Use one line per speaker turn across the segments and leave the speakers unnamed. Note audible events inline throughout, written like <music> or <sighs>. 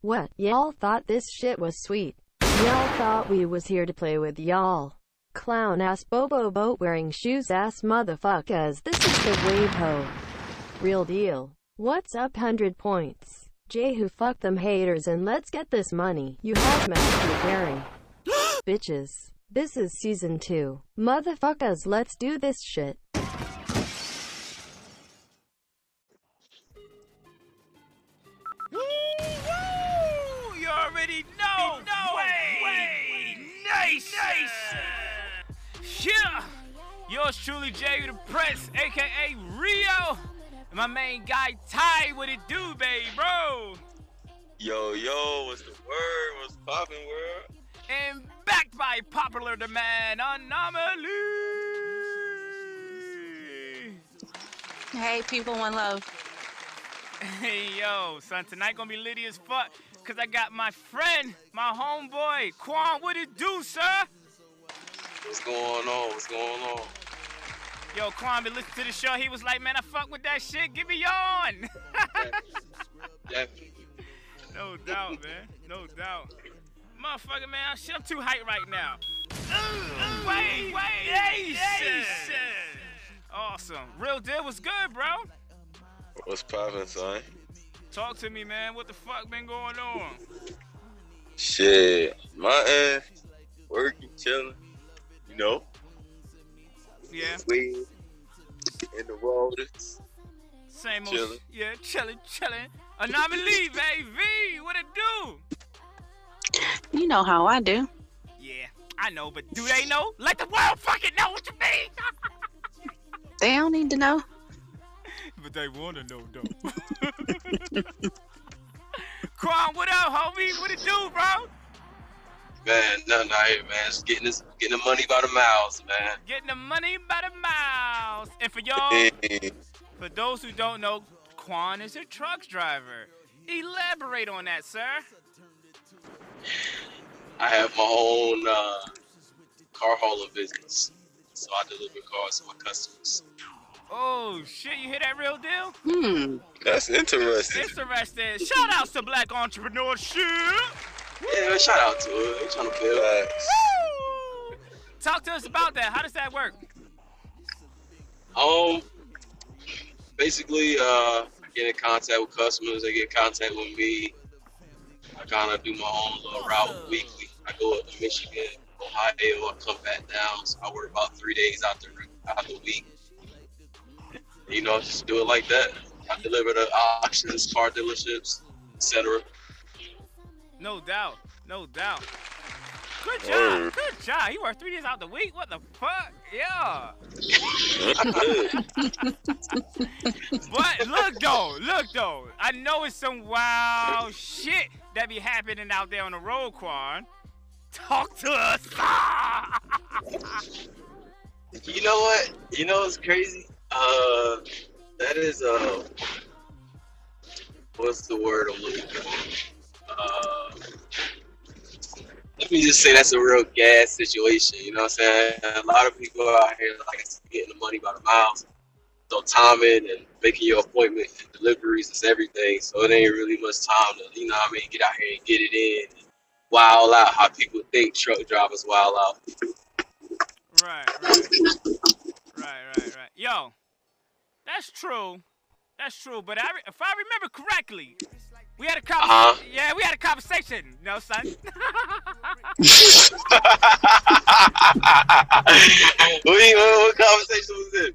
What, y'all thought this shit was sweet? Y'all thought we was here to play with y'all? Clown ass bobo boat wearing shoes ass motherfuckers, this is the wave ho. Real deal. What's up 100 points? Jay who fuck them haters and let's get this money. You have Matthew Perry. <gasps> Bitches. This is season 2. Motherfuckers let's do this shit.
Yeah. Yours truly, Jay the Prince, aka Rio. And my main guy, Ty. What it do, baby, bro?
Yo, yo, what's the word? What's poppin', world?
And backed by popular demand, Anomaly.
Hey, people, one love.
Hey, yo, son, tonight gonna be litty as fuck. Cause I got my friend, my homeboy, Quan. What it do, sir?
What's going on? What's going on?
Yo, Quan been listening to the show. He was like, man, I fuck with that shit. Give me on.
Definitely. <laughs>
no doubt, man. No doubt. Motherfucker, man, shit, I'm too hyped right now. Ooh, wait, wait, Nation. Awesome. Real deal was good, bro.
What's poppin', son?
Talk to me, man. What the fuck been going on?
Shit, my ass working, chilling. You know,
Yeah,
we in the waters.
same old.
Chilling.
Yeah, chilling, chilling. Anomaly, baby. What it do?
You know how I do.
Yeah, I know, but do they know? Let the world fucking know what you mean. <laughs>
They don't need to know.
but they want to know, though. <laughs> Quan, what up, homie? What it do, bro?
Man, nothing out here, man. Just getting this, getting the money by the miles, man.
Getting the money by the miles. And for y'all, for those who don't know, Quan is a truck driver. Elaborate on that, sir.
I have my own uh, car hauler business, so I deliver cars to my customers.
Oh shit, you hear that real deal?
Hmm.
That's interesting.
Interesting. Shout outs to black entrepreneurship.
Yeah, shout out to it. They trying to build.
Woo! Talk to us about that. How does that work?
Um, basically, uh, get in contact with customers. They get in contact with me. I kind of do my own little route weekly. I go up to Michigan, Ohio. I come back down. So I work about three days out the out the week. You know, just do it like that. I deliver to auctions, car dealerships, etc.
No doubt. No doubt. Good job.
Word.
Good job. You work three days out the week. What the fuck? Yeah. <laughs> But look though, look though. I know it's some wild shit that be happening out there on the road, Quan. Talk to us. <laughs>
You know what? You know what's crazy? Uh, that is uh, what's the word I'm looking for? Uh, let me just say that's a real gas situation. You know what I'm saying? A lot of people out here like getting the money by the miles. So timing and making your appointment and deliveries is everything. So it ain't really much time to, you know what I mean, get out here and get it in. Wild out how people think truck drivers wild out.
right, right. Right, right, right. Yo, that's true. That's true. But I, if I remember correctly, we had a conversation.
Uh-huh.
Yeah, we had a conversation. No, son. <laughs>
what, you- what conversation was this?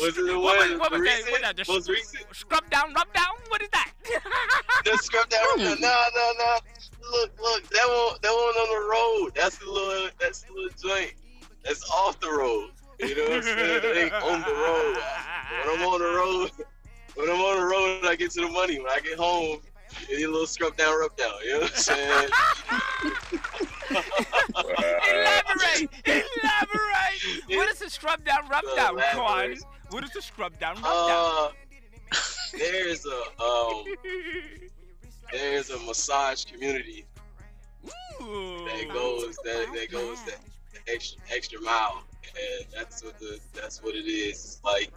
Was it the
what,
one
was, what was that? What that? The
Most
sh-
recent?
Scrub down, rub down. What is that? <laughs>
The scrub down. No, no, no. Look, look. That one, that one on the road. That's the little, that's the little joint. That's off the road. You know what I'm saying? That ain't on the road. When I'm on the road, <laughs> when I'm on the road, I get to the money. When I get home, you need a little scrub down, rub down. You know what I'm saying? <laughs>
Elaborate! Elaborate! What is a scrub down, rub down?
Elaborate.
What is a scrub down, rub
Uh, <laughs> there's a um, <laughs> there's a massage community?
Ooh.
that goes that that goes that extra extra mile, and that's what the that's what it is. It's like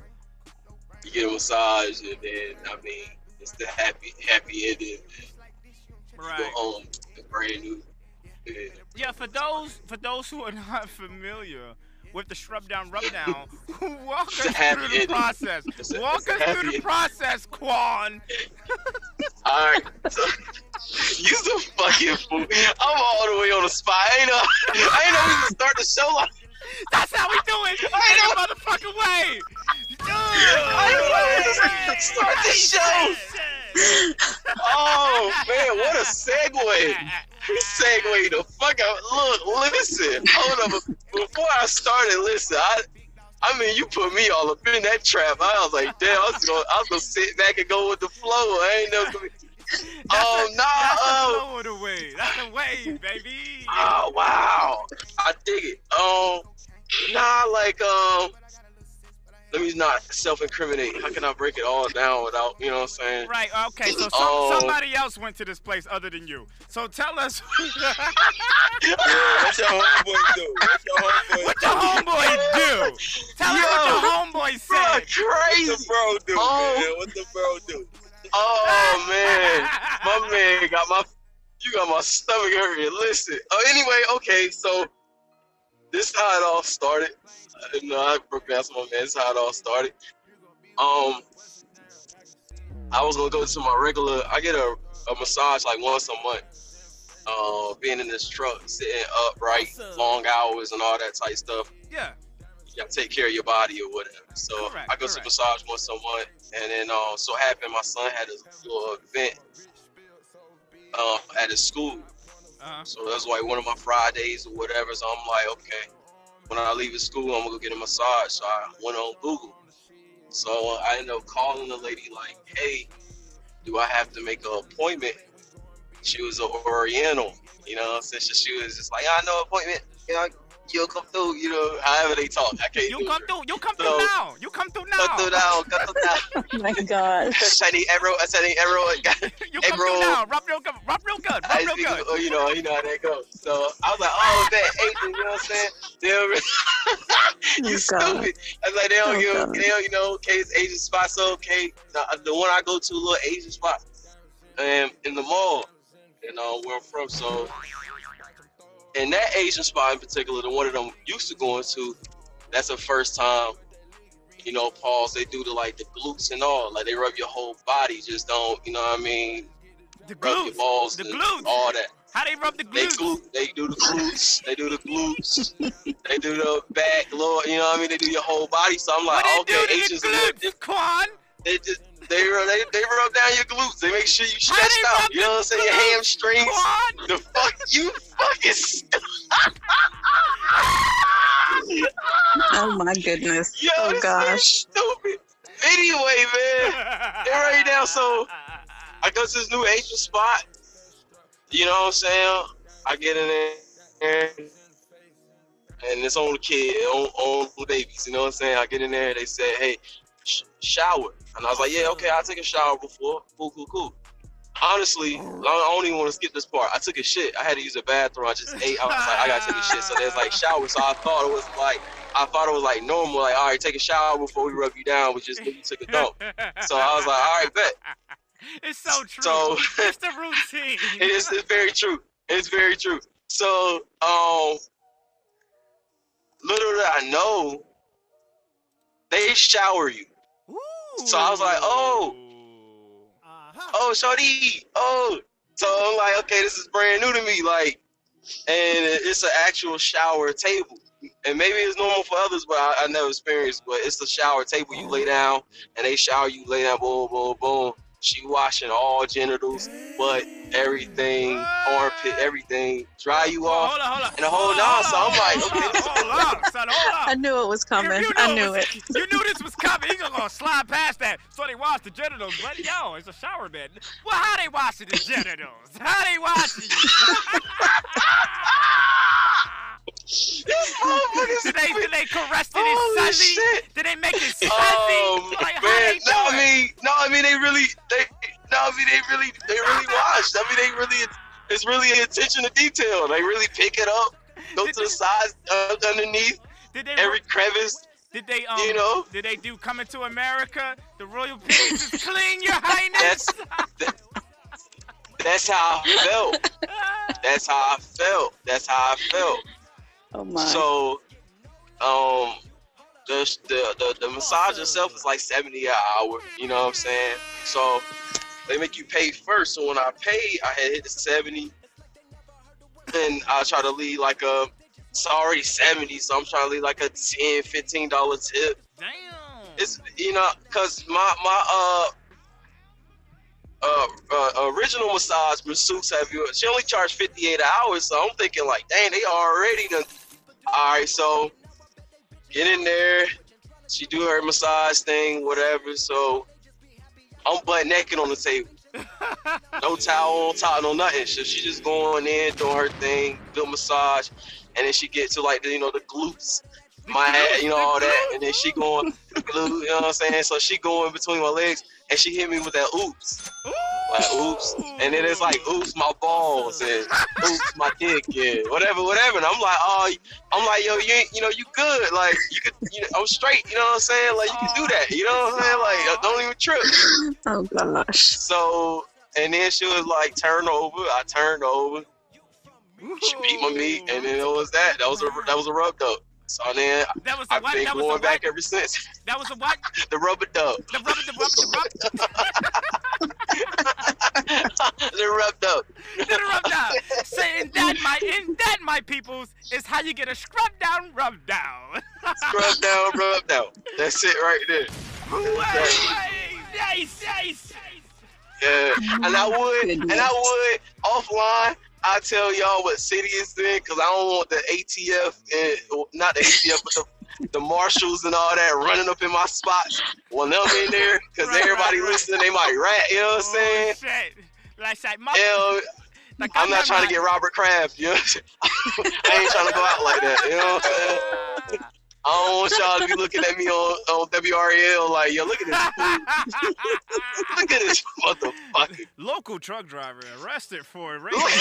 you get a massage, and then I mean, it's the happy happy ending. You go
Right.
home, brand new. Yeah.
Yeah, for those for those who are not <laughs> familiar with the shrub down, rub <laughs> down, <laughs> walk us through the
ending.
process.
A-
Walk us through
happy
the process, Quan.
All right, so, you some fucking fool. I'm all the way on the spot. I ain't know. I ain't know we would start the show like.
That's how we do it.
I
In
know.
motherfucking way.
I know. Let's start the show. Oh man, what a segue! Segue the fuck out. Look, listen. Hold up. Before I started, listen. I, I mean, you put me all up in that trap. I was like, damn. I was gonna, I was gonna sit back and go with the flow. I ain't. Gonna be, oh no.
That's
oh.
the flow of the way. That's the way, baby.
Oh wow, I dig it. Um, nah, like um, let me not self-incriminate. How can I break it all down without, you know what I'm saying?
Right, okay, so some,
Oh.
somebody else went to this place other than you. So tell us
Yeah, <laughs> what's your homeboy do? What's your homeboy
what your homeboy do. Tell us what your homeboy
Bro,
said.
What's
crazy.
What the bro do,
Oh.
man? What the bro do?
Oh <laughs> man, my man got my, you got my stomach hurting. Listen. Oh, anyway, okay, so this how it all started. No, I some of man. This how it all started. Um, I was gonna go to my regular. I get a, a massage like once a month. Uh, being in this truck, sitting upright, long hours and all that type stuff.
Yeah.
You gotta take care of your body or whatever. So
Correct,
I go to massage once a month, and then uh, so happened my son had a little event uh, at his school.
Uh-huh.
So that's like one of my Fridays or whatever. So I'm like, okay, when I leave his school, I'm gonna go get a massage. So I went on Google. So I ended up calling the lady like, hey, do I have to make an appointment? She was an Oriental, you know. saying? She was just like, I know appointment. Know, you'll come through. You know, however they talk. I can't.
You come
it.
through. You come
So-
through now. You come through now.
Cut through now. Cut through <laughs> now.
Oh my God. <laughs>
Shiny arrow. Shiny arrow. <laughs>
you come
bro.
through now. Rub real good. Rub real good. Rub real good.
oh, you know, you know how that goes. So I was like, oh, that Asian, you know what I'm saying? They don't really, you
Oh, God.
stupid. I was like, they don't
Oh,
give,
God.
they don't, you know, okay, it's Asian spot, so okay. The, the one I go to, a little Asian spot, um, in the mall, you know, where I'm from. So, in that Asian spot in particular, the one that I'm used to going to, that's the first time. You know, pause. They do the like the glutes and all. Like they rub your whole body. Just don't. You know what I mean?
The
Rub your
glutes.
balls.
The glutes.
All that.
How they rub the glutes?
They glute, they do the glutes, they do the glutes, they do the back, Lord, you know what I mean? They do your whole body. So I'm like,
What they
okay,
do to
Asians,
the glutes. Quan?
they just they rub, they, they rub down your glutes. They make sure you
How they
stretched out. You know what I'm saying? Your hamstrings.
Quan?
The fuck you fucking stupid. <laughs>
Oh my goodness.
Yo,
Oh
this
gosh.
stupid. Anyway, man, They're right now, so- I go to this new Asian spot. You know what I'm saying? I get in there, and it's on the kid, on, on the babies. You know what I'm saying? I get in there, they say, "Hey, sh- shower," and I was like, "Yeah, okay, I'll take a shower before." Cool, cool, cool. Honestly, I don't even want to skip this part. I took a shit. I had to use a bathroom. I just ate. I was like, I gotta take a shit. So there's like shower. So I thought it was like, I thought it was like normal. Like, all right, take a shower before we rub you down. We just maybe took a dump. So I was like, all right, bet. <laughs>
It's so true.
So <laughs>
it's the routine. <laughs>
it is it's very true. It's very true. So, um, little I know, they shower you. So I was like, oh. Uh-huh. Oh, shorty. Oh. So I'm like, okay, this is brand new to me. Like, and it's an actual shower table. And maybe it's normal for others, but I, I never experienced. But it's a shower table. You lay down, and they shower you. Lay down, boom, boom, boom. She washing all genitals, butt, everything, armpit, everything. Dry you off.
hold on, hold on.
and the whole
Hold
nine,
on,
so I'm like, okay,
on,
this is-
hold on, son, hold
I knew it was coming.
You, you
I
know
knew
was-
it.
You knew this was coming. You gonna slide past that. So they wash the genitals, but yo, it's a shower bed. Well, how they washing the genitals? How they washing
This <laughs> motherfucker's
Did they did they caress it
Holy
sudsy?
shit.
Did they make it sudsy?
Oh
like,
man, no, I mean, no, I mean they really, they, no, I mean they really, they really <laughs> watched. I mean they really, it's really attention to detail. They really pick it up, go to the sides, uh, underneath
Did they
every crevice.
Did they um?
You know?
Did they do coming to America? The royal penis is clean, Your Highness.
That's <laughs> that's how I felt. That's how I felt. That's how I felt.
Oh my.
So, um, the, the the the massage itself is like seventy an hour. You know what I'm saying? So they make you pay first. So when I paid, I had hit the seventy, and I try to leave like a. It's already seventy, so I'm trying to leave like a 10 15 dollar tip.
Damn.
It's you know, cause my my uh. Uh, uh, original massage masseuse have you? She only charged fifty eight hours, so I'm thinking like, dang, they already done. All right, so get in there. She do her massage thing, whatever. So I'm butt naked on the table, <laughs> no towel on top, no nothing. So she just going in, doing her thing, do massage, and then she get to like the, you know the glutes, my head, you know all that, and then she going, you know what I'm saying? So she going between my legs, and she hit me with that oops, like oops, and then it's like oops my balls and oops my dick and whatever, whatever. And I'm like, oh, I'm like, yo, you ain't, you know, you good, like you could, you know, I'm straight, you know what I'm saying? Like you can do that, you know what I'm saying? Like don't even trip.
oh gosh.
So, and then she was like, turn over. I turned over. She beat my meat, and then it was that. That was a that was a rub dub. So then
That was
I've
what?
been
That was
going
what?
back ever since.
That was a what? <laughs>
the rubber dub.
The rubber, <laughs> the rubber, the rubber.
the rub dub.
the rub down. Saying that, my in that, my peoples, is how you get a scrub down, rub down.
Rub down, rub down. That's it right there.
Way, nice, nice.
Yeah, and I would, and I would offline. I tell y'all what city it's in because I don't want the ATF and not the ATF, but the, the marshals and all that running up in my spots when I'm in there because
Right,
everybody
right, right.
listening, they might rat. You know what I'm oh, saying?
Oh, shit. Like, like, my,
Hell,
like,
I'm not trying to get Robert Kraft. You know, what I'm saying? <laughs> I ain't trying to go out like that. You know what I'm saying? Ah. I don't want y'all to be looking at me on, on WRAL like, yo, look at this, <laughs> look at this motherfucker.
Local truck driver arrested for rape.
Oh,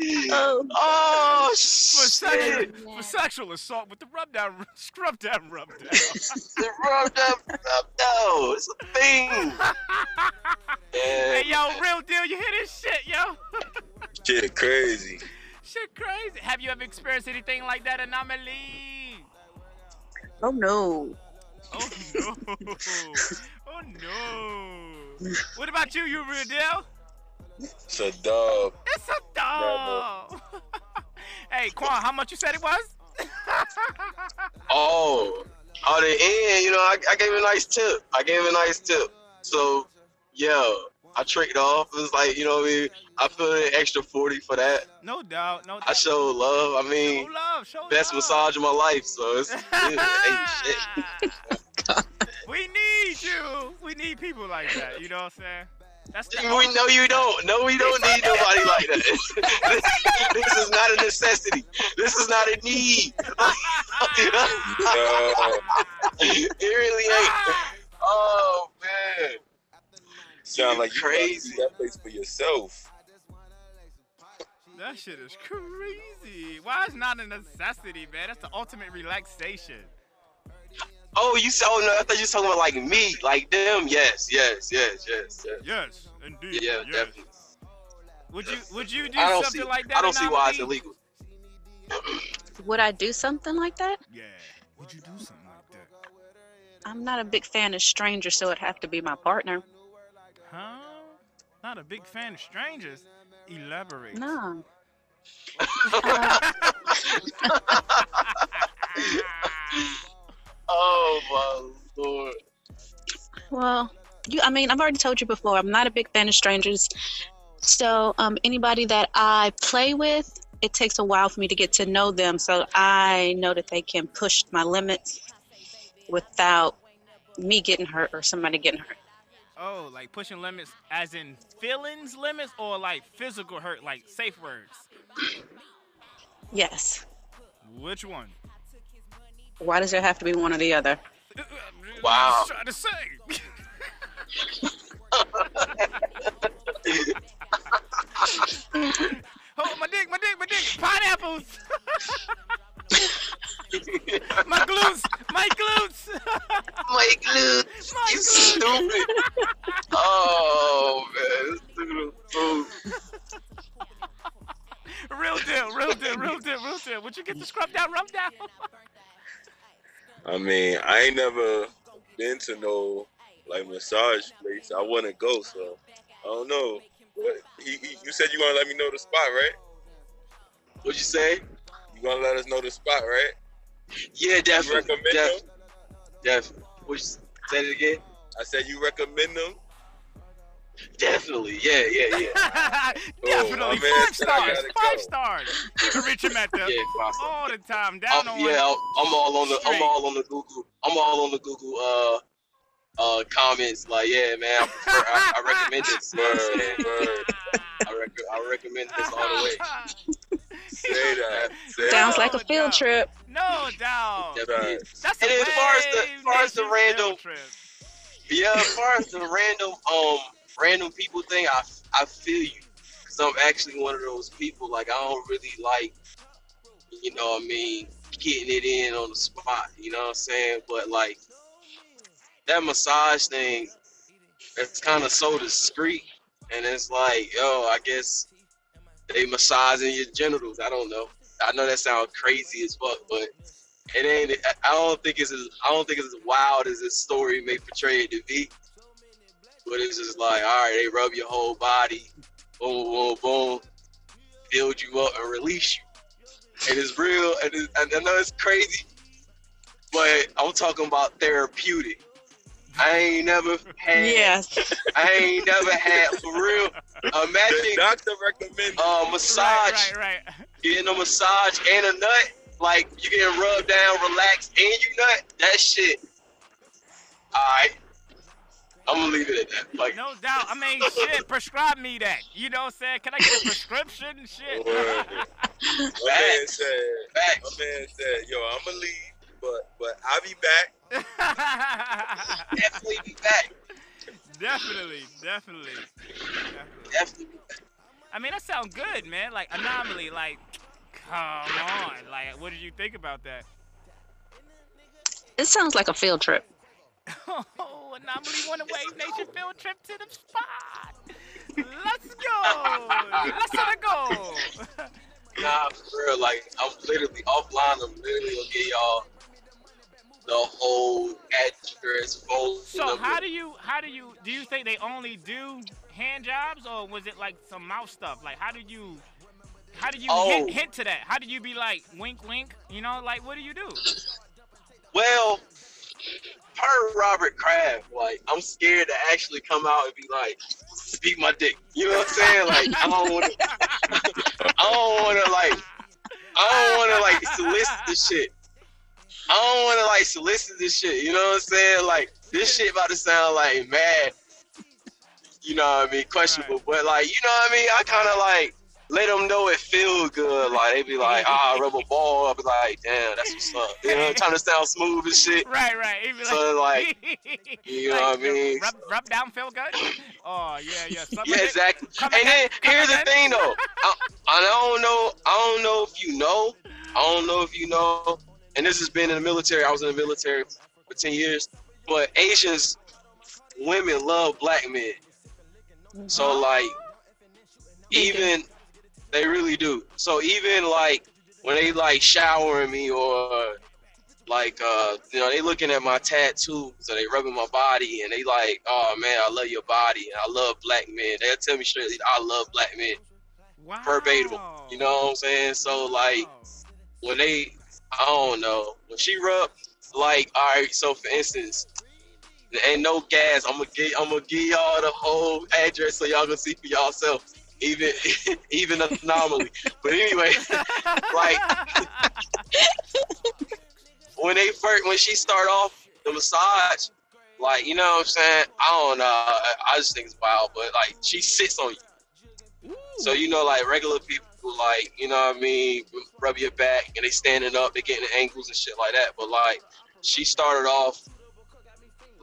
<laughs>
Oh
for, sexual,
shit!
for sexual assault with the rub down, <laughs> scrub down, rub down.
The rubbed up, rubbed out. It's a thing. Yeah.
hey, yo, real deal, you hear this shit, yo?
Shit, crazy.
Shit crazy. Have you ever experienced anything like that, Anomaly?
oh no.
Oh no. <laughs> oh no. What about you, you real deal?
It's a dub.
It's a dog. <laughs> hey, Quan, how much you said it was? <laughs>
Oh, oh, the end. You know, I, I gave him a nice tip. I gave him a nice tip. So, yeah, I tricked off. It was like, you know, what I mean, I put an extra forty for that.
No doubt, no doubt.
I showed love. I mean,
show love, show
best
love.
massage of my life. So it's, <laughs> shit. <laughs>
we need you. We need people like that. You know what I'm saying? That's the
We know you don't. No, we don't need nobody like that. this, <laughs> this is not a necessity. This is not a need.
No.
it really ain't. Oh.
Sound like you
Crazy.
crazy. that place for yourself.
That shit is crazy. Why is not a necessity, man? That's the ultimate relaxation.
Oh, you saw? Oh, no, I thought you were talking about like me, like them. Yes, yes, yes, yes, yes.
Yes, indeed.
Yeah,
yes.
definitely.
Would you would you do
I don't
something
see.
like that?
I don't see why it's illegal.
Would I do something like that?
Yeah. Would you do something like that?
I'm not a big fan of strangers, so it'd have to be my partner.
Huh? Not a big fan of strangers. Elaborate.
No. <laughs>
Oh my lord.
Well, you. I mean, I've already told you before. I'm not a big fan of strangers. So, um, anybody that I play with, it takes a while for me to get to know them. So I know that they can push my limits without me getting hurt or somebody getting hurt.
Oh, like pushing limits as in feelings limits or like physical hurt, like safe words?
Yes.
Which one?
Why does there have to be one or the other?
Wow.
Just trying to say. <laughs> oh, my dick, my dick, my dick. Pineapples. <laughs> My glutes, my glutes.
My glutes.
My
You
glutes.
stupid. Oh man, this dude is so
real deal, real deal, real deal, real deal. Would you get the scrub down, rub down?
I mean, I ain't never been to no like massage place. I want to go, so I don't know. What, he, he, you said you gonna let me know the spot, right?
What'd you say?
You gonna let us know the spot, right?
Yeah,
You
definitely.
recommend
Def-
them?
definitely. You say it again?
I said you recommend them.
Definitely. Yeah, yeah, yeah. <laughs>
Definitely
my man
five stars, five
go.
stars. You can reach him at the
Yeah, five
all the time,
I'm,
down on
yeah, I'm, I'm all on the I'm all on the Google I'm all on the Google uh uh comments like yeah man I prefer I, I recommend this you know what I'm?
Word,
I, rec- I recommend this all the way <laughs>
Say that. Say
Sounds
that.
like a field trip.
No doubt.
Definitely.
That's a
And as far as the- as far as the random-
field trip.
yeah as far as the random um random people thing I I feel you. Because I'm actually one of those people like I don't really like you know what I mean getting it in on the spot you know what I'm saying? But like that massage thing it's kind of so discreet and it's like yo I guess they massaging your genitals I don't know. I know that sounds crazy as fuck but it ain't I don't think it's as I don't think it's as wild as this story may portray it to be but it's just like all right they rub your whole body boom boom boom build you up and release you and it's real and, it's, and I know it's crazy but I'm talking about therapeutic I ain't never had
Yes.
I ain't never had for real
The
imagine
doctor recommended.
uh massage
Right, right, right.
getting a massage and a nut, like you getting rubbed down, relaxed, and you nut, that shit. Alright. I'm gonna leave it at that. Like
No doubt. I mean, <laughs> shit, prescribe me that. You know what I'm saying? Can I get a prescription? Shit.
Word. <laughs> My man
Facts.
said. My man said, "Yo, I'ma leave, but but I'll be back." <laughs>
Definitely be back.
definitely, definitely, definitely.
Definitely be back.
I mean, that sounds good, man. Like anomaly, like, come on. Like, what did you think about that?
It sounds like a field trip. <laughs>
Oh, anomaly won a wave nation field trip to the spot. Let's go. <laughs> Let's let it go. <laughs>
Nah, for real, like I'm literally offline, I'm literally gonna get y'all the whole address, phone
So how do you how do you do you think they only do hand jobs or was it like some mouth stuff? Like how do you how do you
Oh.
hint, hint to that? How do you be like wink wink? You know, like what do you do?
Well, per Robert Kraft, like I'm scared to actually come out and be like, beat my dick. You know what I'm saying? Like I don't want to. <laughs> I don't want to like. I don't want to like solicit this shit. I don't want to like solicit this shit. You know what I'm saying? Like this shit about to sound like mad. You know what I mean? Questionable, but like you know what I mean? I kind of like let them know it feel good. Like they be like, ah, rub a ball. I'll be like, damn, that's what's up. You know, <laughs> trying to sound smooth and shit.
Right, right.
So, like, <laughs> you know what I mean?
Rub, rub down feel good. Oh yeah, yeah. <laughs>
Yeah, exactly.
come
And then
come
here's the thing though. I, I don't know. I don't know if you know. I don't know if you know. And this has been in the military. I was in the military for ten years. But Asians, women love black men. So like, even they really do. So even like when they like showering me or like uh you know they looking at my tattoos or they rubbing my body and they like oh man I love your body and I love black men. They'll tell me straight I love black men
wow.
verbatim. You know what I'm saying? So like when they I don't know when she rub like all right. So for instance. There ain't no gas. I'm gonna get. I'm gonna give y'all the whole address so y'all can see for yourself. Even, <laughs> even anomaly. But anyway, <laughs> like <laughs> when they first when she start off the massage, like you know what I'm saying. I don't know. I, I just think it's wild, but like she sits on you. So you know, like regular people, like you know what I mean, rub your back and they standing up, they getting the ankles and shit like that. But like she started off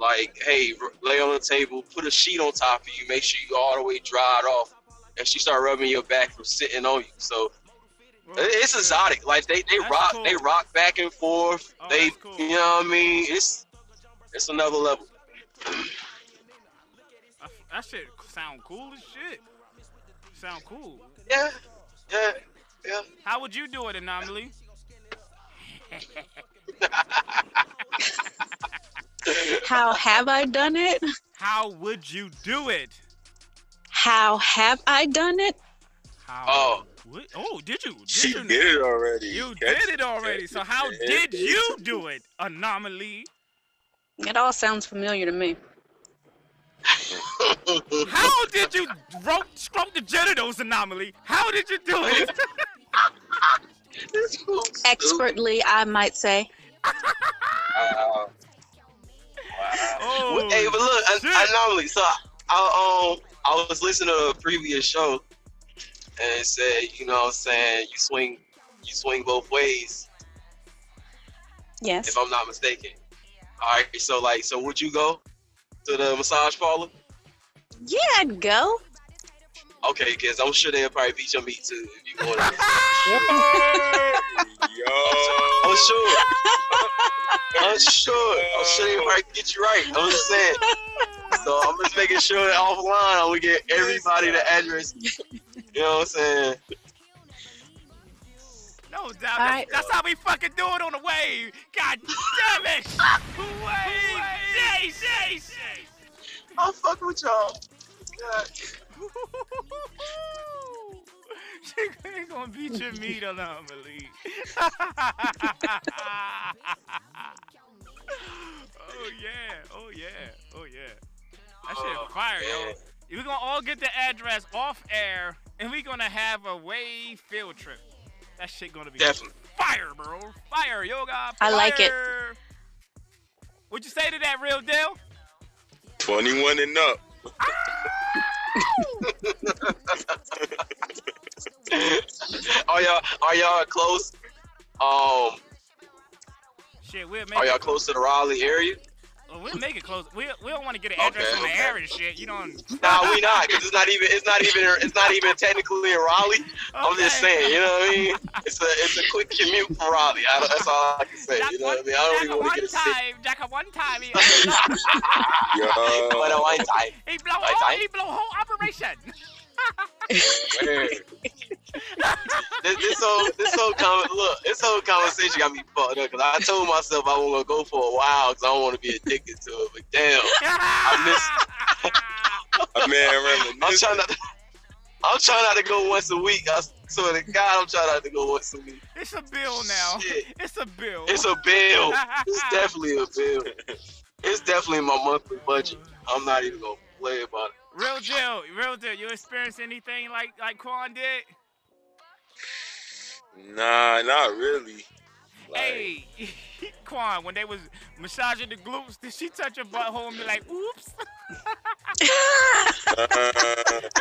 like, hey, lay on the table, put a sheet on top of you, make sure you all the way dried off, and she started rubbing your back from sitting on you. So
Bro,
It's exotic. Like they they
That's
rock
cool.
they rock back and forth.
Oh,
they
cool.
you know what I mean. It's it's another level.
That shit sound cool as shit. Sound cool.
Yeah, yeah, yeah.
How would you do it, Anomaly? <laughs>
How have I done it?
How would you do it?
How have I done it?
How?
Oh.
What? Oh, did you? Did
She
you?
did it already.
You
Catch
did it already. So how
Yeah.
did you do it, Anomaly?
It all sounds familiar to me. <laughs>
How did you rope, stroke the genitals, Anomaly? How did you do it? <laughs>
This fool's stupid.
Expertly, I might say.
Wow.
Oh,
hey, but look, I,
shit.
anomaly. So I um I was listening to a previous show, and it said, you know, what I'm saying you swing you swing both ways,
Yes.
if I'm not mistaken. All right, so like, so would you go to the massage parlor?
Yeah, I'd go.
Okay, because I'm sure they'll probably beat your meat too if you go there. <laughs>
Yo.
I'm sure. I'm sure. I'm sure they'll probably get you right. I'm just saying. So I'm just making sure that offline I we get everybody the address. You know what I'm saying?
No doubt. That's,
Alright.
that's how we fucking do it on the wave. God damn it. Wayve Nation.
I'll fuck with y'all. God.
She ain't gonna beat your meat, Anomaly. <laughs> oh yeah, oh yeah, oh yeah. That shit
Oh,
fire, yo.
man.
We're gonna all get the address off air, and we're gonna have a wave field trip. That shit gonna be
Definitely.
fire, bro. Fire, yoga.
I like it.
What'd you say to that, real deal?
21 and up. Ah!
Are y'all are y'all close? Um,
Shit, make
are y'all close to the Raleigh area?
Well, make it close. We, we don't want to get an address
Okay,
in the
okay.
air and shit. You know. <laughs>
Nah, we not, cause it's not even it's not even it's not even technically in Raleigh. I'm just saying, you know what I mean? It's a it's a quick commute from Raleigh. I that's all I can say.
Jack
You know
one,
what I mean? I don't even want to get a sick.
time, Jack a one time. He,
Yo.
But one time.
he blow whole, he blow whole operation.
Man. this, this whole this whole con- look this whole conversation got me fucked up because I told myself I was gonna go for a while because I don't want to be addicted to it. But damn,
My <laughs> man
I'm trying not. To, I'm trying not to go once a week. I swear to God, I'm trying not to go once a week.
it's a bill now.
Shit.
It's a bill.
It's a bill. <laughs> It's definitely a bill. It's definitely my monthly budget. I'm not even gonna play about it.
Real deal, real deal. You experience anything like like Quan did?
Nah, not really. Like,
Hey, <laughs> Quan, when they was massaging the glutes, did she touch your butthole and be like, "Oops"? <laughs>
uh,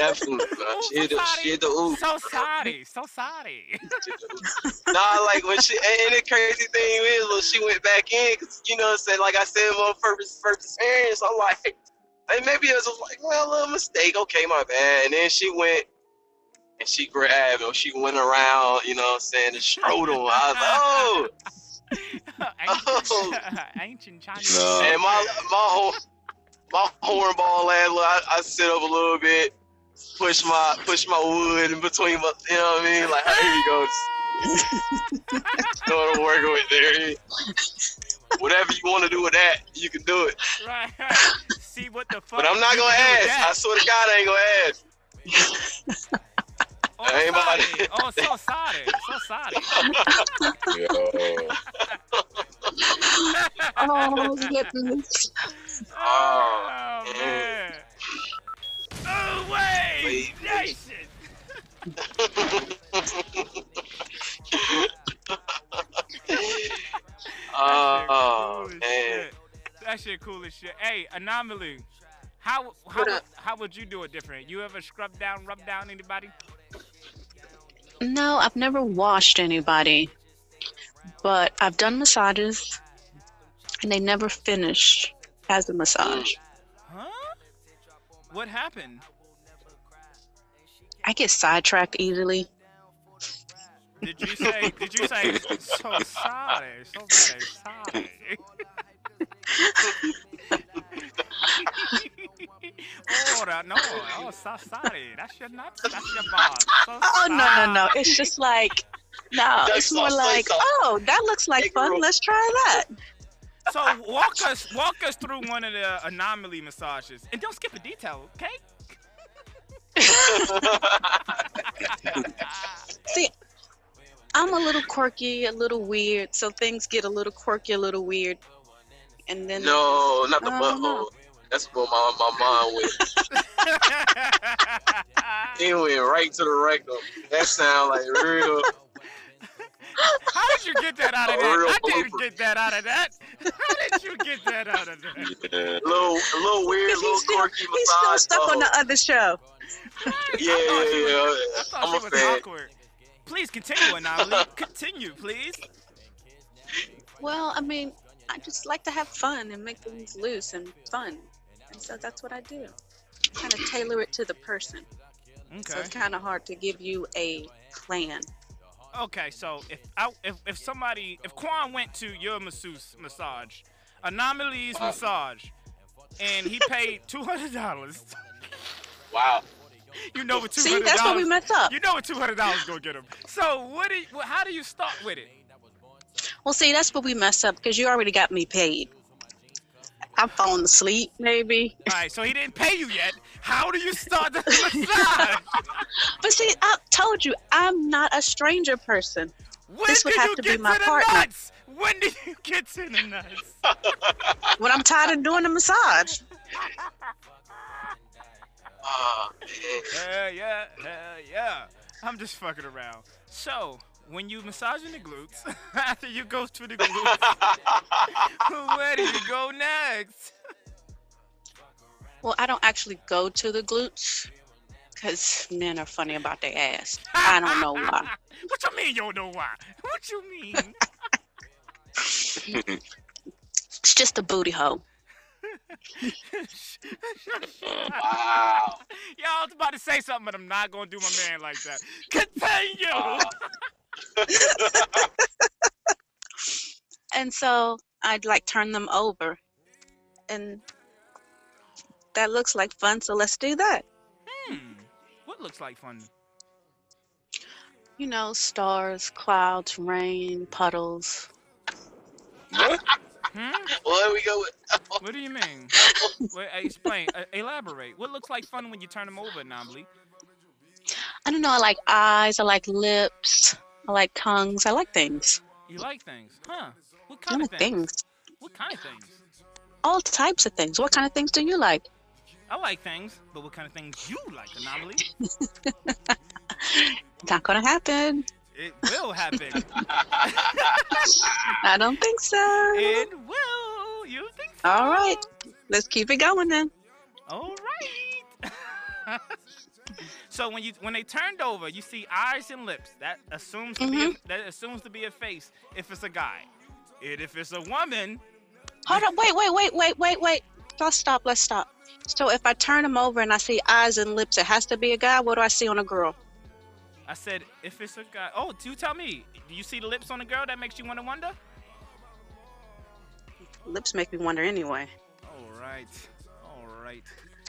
Definitely. Bro. <laughs> She hit the, she hit the ooh.
So sorry, so sorry. <laughs>
nah, like when she and the crazy thing is when she went back in, 'cause, you know what I'm saying? Like I said, my first first experience, I'm like, hey, maybe it was like, well, a little mistake. Okay, my bad. And then she went and she grabbed or she went around, you know what I'm saying, and strode him. I was like, oh, <laughs>
ancient, oh. ancient Chinese.
No.
and my my whole my hornball ass, look, I, I sit up a little bit, push my push my wood in between my, you know what I mean? Like, here you go. know what I'm working with there. Whatever you want to do with that, you can do it.
Right, right. See what the fuck.
But I'm not gonna
can do with
ask. I swear to God, I ain't gonna ask.
Oh, <laughs>
I ain't
sorry.
about it.
oh, so sorry. So sorry.
yo.
oh, goodness.
Oh,
Oh, man. Oh, wait.
Wait, wait.
Nation.
oh
That shit oh, cool
man.
shit. That shit cool as shit. Hey, anomaly. How how
uh,
would, how would you do it different? You ever scrub down, rub down anybody?
No, I've never washed anybody, but I've done massages, and they never finish as a massage.
Huh? What happened?
I get sidetracked easily.
Did you say? Did you say? So sorry. So very sorry. oh, that, no. Oh, so sorry. That's your nuts. That's your balls. So
Oh no no no! It's just like no.
That's
It's more
so- so-
like
so-
oh that looks like fun. Let's try that.
So walk us walk us through one of the anomaly massages, and don't skip a detail, okay? <laughs>
See, I'm a little quirky, a little weird, so things get a little quirky, a little weird, and then
no, not the
Oh,
butthole. That's where my my mind went. <laughs> It went right to the rectum. That sound like real.
How did you get that out of
A
that? I didn't
blooper.
get that out of that. How did you get that out of that?
Yeah.
little, a little weird,
He's
little
still-
quirky
he's still
massage.
stuck on the other show.
Yeah, yeah, yeah.
I thought
I'm
she
a
was
fan.
awkward. Please continue, Anomaly. <laughs> Continue, please.
Well, I mean, I just like to have fun and make things loose and fun, and so that's what I do. Kind of tailor it to the person.
Okay.
So it's kind of hard to give you a plan.
Okay, so if I, if if somebody if Quan went to your masseuse massage, anomalies
Uh.
massage, and he paid <laughs> two hundred dollars,
Wow.
you know what two
See, that's what we
dollars.
messed up.
You know what two hundred dollars gonna get him. So what do you, how do you start with it?
Well, see, that's what we messed up because you already got me paid. I'm falling asleep, maybe.
All right, so he didn't pay you yet. How do you start the massage? <laughs>
But see, I told you, I'm not a stranger person.
When
This would have
you
to be
get
my
to the
partner.
nuts? When did you get to the nuts? <laughs>
When I'm tired of doing the massage.
Hell yeah, hell yeah. I'm just fucking around. So, when you massaging the glutes, <laughs> after you go to the glutes, where do you go next?
Well, I don't actually go to the glutes because men are funny about their ass. I don't know why. <laughs>
What you mean you don't know why? What you mean?
It's just a booty hole.
Wow. <laughs>
Y'all I was about to say something, but I'm not gonna do my man like that. Continue. <laughs>
And so I'd like turn them over. And that looks like fun, so let's do that.
Hmm. What looks like fun?
You know, stars, clouds, rain, puddles.
What? <laughs>
Hmm?
Well, there we go. With,
What do you mean? <laughs> Wait, explain. Uh, elaborate. What looks like fun when you turn them over, Anomaly?
I don't know, I like eyes, I like lips, I like tongues, I like things.
You like things, huh? What
I
kind of things?
things.
What kind of things?
All types of things. What kind of things do you like?
I like things, but what kind of things you like, Anomaly?
It's <laughs> Not gonna happen.
It will happen. <laughs>
I don't think so.
it will. You think so?
All right. Let's keep it going then.
All right. <laughs> so when you when they turned over, you see eyes and lips. That assumes to be a,
Mm-hmm.
that assumes to be a face if it's a guy. And if it's a woman,
Hold on. Wait, wait, wait, wait, wait, wait. Let's stop. Let's stop. So if I turn them over and I see eyes and lips, it has to be a guy. What do I see on a girl?
I said if it's a guy. Oh, do you tell me. Do you see the lips on a girl that makes you want to wonder?
Lips make me wonder anyway.
All right. All right.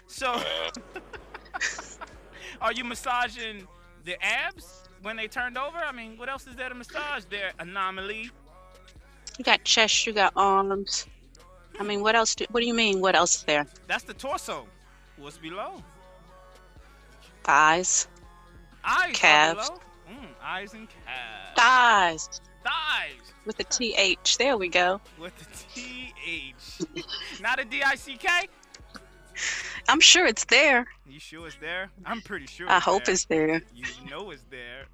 So, <laughs> are you massaging the abs when they turned over? I mean, what else is there to massage? There anomaly.
You got chest. You got arms. I mean, what else? Do, what do you mean? What else is there?
That's the torso. What's below?
Thighs.
Eyes
Calves.
Mm, eyes and calves.
Thighs
Thighs
with a th. There we go.
with the T H. <laughs> Not a D I C K.
I'm sure it's there.
You sure it's there? I'm pretty sure.
I hope
there.
it's there.
You know it's there.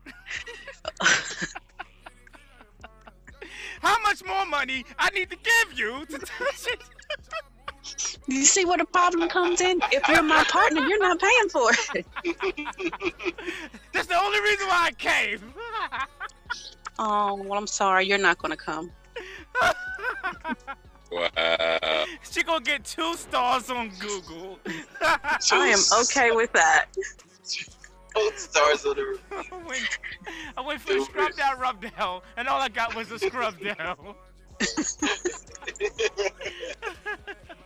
<laughs> How much more money I need to give you to touch it?
You see where the problem comes in? If you're my partner, you're not paying for it.
That's the only reason why I came.
Oh, well, I'm sorry. You're not going to come.
Wow.
she gonna get two stars on Google.
I am okay with that. <laughs>
Stars on the <laughs>
I went, I went for the scrub down, rub down, and all I got was a scrub <laughs> down.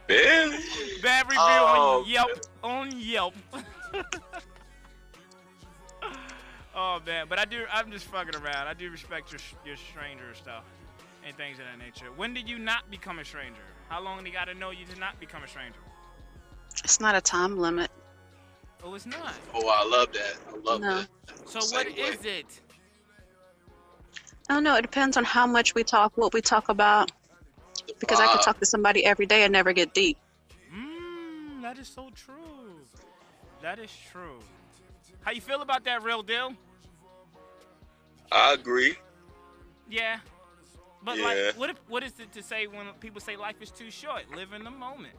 Barely.
Bad review
Oh,
on Yelp. On <laughs> Yelp. oh man, but I do. I'm just fucking around. I do respect your your stranger stuff and things of that nature. When did you not become a stranger? How long do you got to know you did not become a stranger?
It's not a time limit.
Oh, it's not.
Oh, I love that. I love
No.
that.
So
Same
what
way.
is it?
I don't know. It depends on how much we talk, what we talk about.
The
Because I could talk to somebody every day and never get deep.
Mmm, that is so true. That is true. How you feel about that real deal?
I agree.
Yeah. But
Yeah.
like, what if what is it to say when people say life is too short? Live in the moment.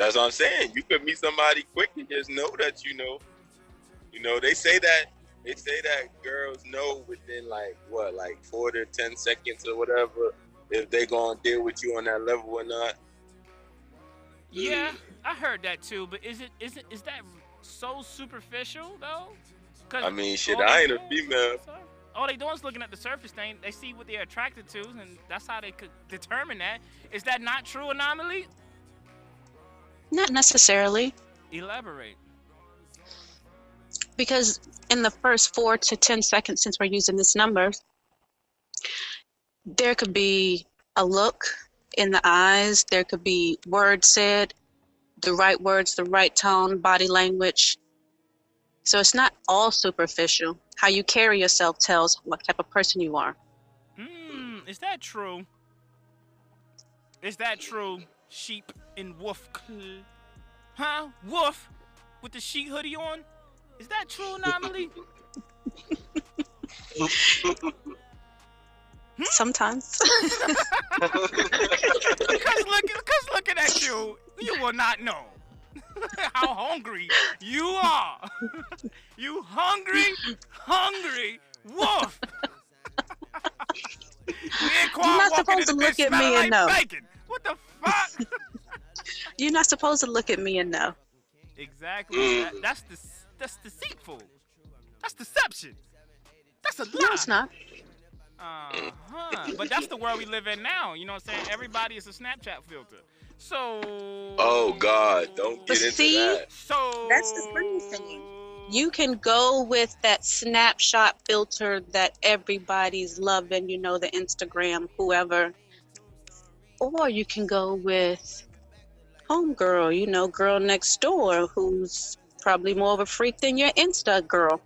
That's what I'm saying. You could meet somebody quick and just know that you know. You know, they say that they say that girls know within like what, like four to ten seconds or whatever, if they gonna deal with you on that level or not.
Yeah, mm. I heard that too. But is it is it is that so superficial though? 'Cause
I mean, shit, I ain't a female.
looking at the sur- All they doing is looking at the surface thing. They see what they're attracted to, and that's how they could determine that. Is that not true, Anomaly?
Not necessarily.
Elaborate.
Because in the first four to 10 seconds, since we're using this number, there could be a look in the eyes, there could be words said, the right words, the right tone, body language. So it's not all superficial. How you carry yourself tells what type of person you are.
Hmm, is that true? Is that true? Sheep in wolf cl- Huh? Wolf with the sheep hoodie on? Is that true, Anomaly? <laughs> Hmm?
Sometimes. <laughs> <laughs>
because look, because looking at you, you will not know how hungry you are. you hungry, hungry wolf. Me and Quan
You're not supposed to look at me
smelling
and
like
know.
Bacon. What the fuck? <laughs>
You're not supposed to look at me and know.
exactly.
Mm.
That, that's the that's deceitful. That's deception. That's a lie.
No, it's not.
Uh-huh. But that's the world we live in now. You know what I'm saying? Everybody is a Snapchat filter. So.
Oh, God, don't
But
get into
see,
that.
So.
That's the funny thing. You can go with that Snapchat filter that everybody's loving, you know, the Instagram, whoever. Or you can go with homegirl, you know, girl next door, who's probably more of a freak than your Insta girl.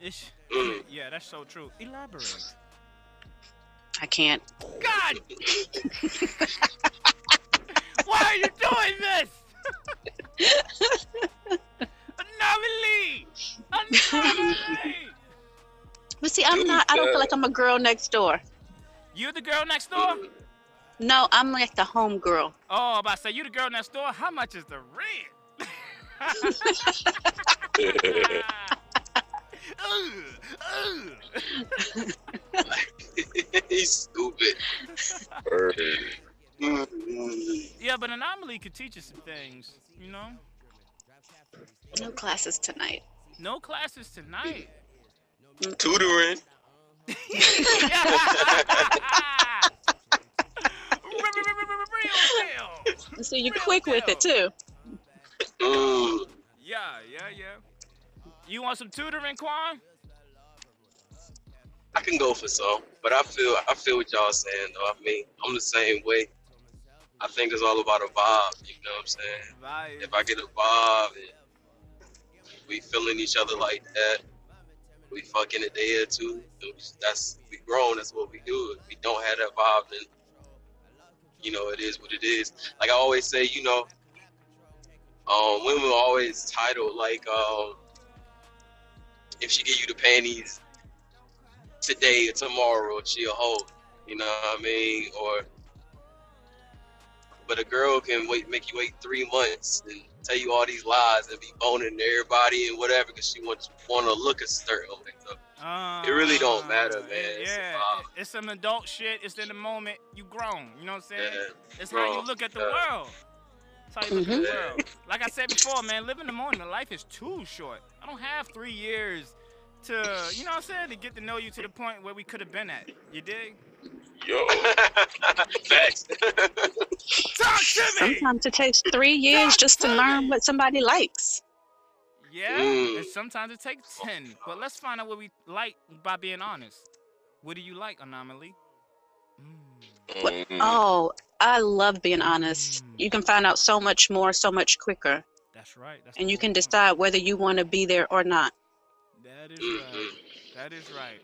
It's,
Mm.
yeah, that's so true. Elaborate.
I can't.
God! <laughs> <laughs> Why are you doing this? <laughs> Anomaly! Anomaly!
But see, I'm not, I don't feel like I'm a girl next door.
You the girl next door?
No, I'm like the homegirl.
Oh, I'm about to say, you the girl next door? How much is the rent? Ugh, <laughs> ugh.
He's stupid. <laughs>
Yeah, but anomaly could teach us some things, you know?
No classes tonight.
No classes tonight.
Tutoring. <laughs>
Real deal.
So you're
Real
quick with it too. <gasps>
Yeah, yeah, yeah. You want some tutoring, Quan?
I can go for some, but I feel I feel what y'all saying though. I mean, I'm the same way. I think it's all about a vibe. You know what I'm saying?
Vibe.
If I get a vibe and we feeling each other like that, we fucking a day or two. That's we grown. That's what we do. If we don't have that vibe, then you know it is what it is. Like I always say, you know, um, women are always titled like, um, if she give you the panties today or tomorrow, she a hoe. You know what I mean? Or but a girl can wait, make you wait three months and tell you all these lies and be boning everybody and whatever because she wants want to look a certain way. So
Uh,
It really don't matter, man. It's a
Yeah, it's some adult shit. It's in the moment you grown. You know what I'm saying?
yeah,
It's how you look at the
yeah.
world. It's how you look at the
Mhm.
world. Like I said before, man, live in the moment. Life is too short. I don't have three years to, you know what I'm saying, to get to know you to the point where we could have been at. You dig?
Yo, <laughs>
Facts.
Talk to me.
Sometimes it takes three years just to learn what somebody likes.
Yeah,
Mm.
and sometimes it takes ten. But let's find out what we like by being honest. What do you like, Anomaly? Mm.
What-. Oh, I love being honest. You can find out so much more, so much quicker,
That's right. That's
and you
whole
can
point.
decide whether you want to be there or not.
That is right. That is right.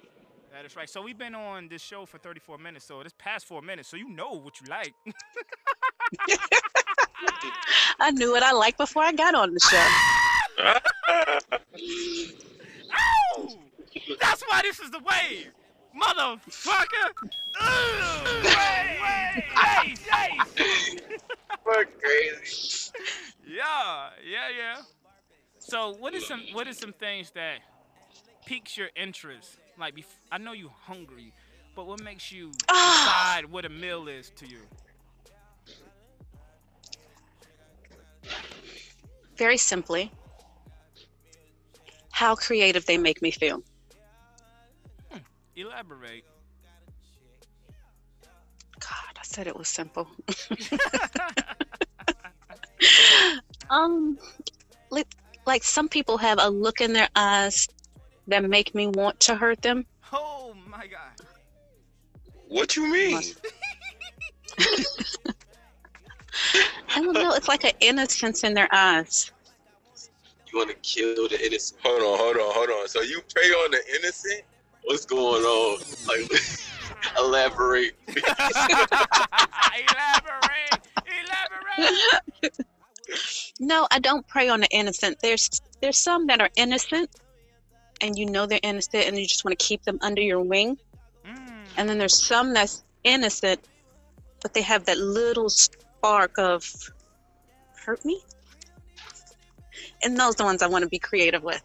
That is right. So we've been on this show for 34 minutes. So this past four minutes, so you know what you like. <laughs>
I knew what I liked before I got on the show. <laughs>
Ow! That's why this is the wave, motherfucker. Ooh, wave, wave, wave, wave.
We're crazy.
Yeah, yeah, yeah. So what is some what is some things that piques your interest? Like, bef- I know you hungry, but what makes you
Ah.
decide what a meal is to you?
Very simply, how creative they make me feel.
Elaborate.
God, I said it was simple. <laughs> <laughs> um, like, like some people have a look in their eyes that make me want to hurt them.
Oh my god.
what you mean?
I don't <laughs> know. It's like an innocence in their eyes.
You want to kill the innocent?
Hold on, hold on, hold on. So you prey on the innocent?
What's going on? Like, <laughs> elaborate. <laughs>
Elaborate. Elaborate.
No, I don't prey on the innocent. There's there's some that are innocent, and you know they're innocent, and you just want to keep them under your wing.
Mm.
And then there's some that's innocent, but they have that little spark of hurt me. And those are the ones I want to be creative with.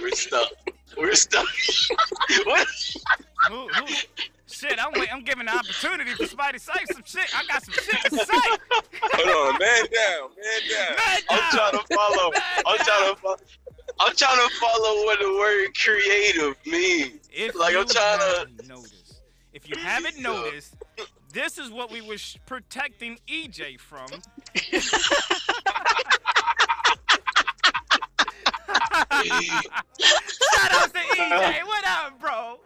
We're stuck. We're stuck. <laughs> what?
Who, who? Shit, I'm wait, I'm giving the opportunity for somebody to say some shit. I got some shit to say.
Hold on, man down, man down.
Man
I'm trying to follow. I'm trying to follow. I'm trying to follow what the word creative means.
If
Like, I'm
you
trying to-
haven't noticed, if you haven't noticed, this is what we were sh- protecting EJ from. <laughs> Shout out to EJ. <laughs> What up, bro?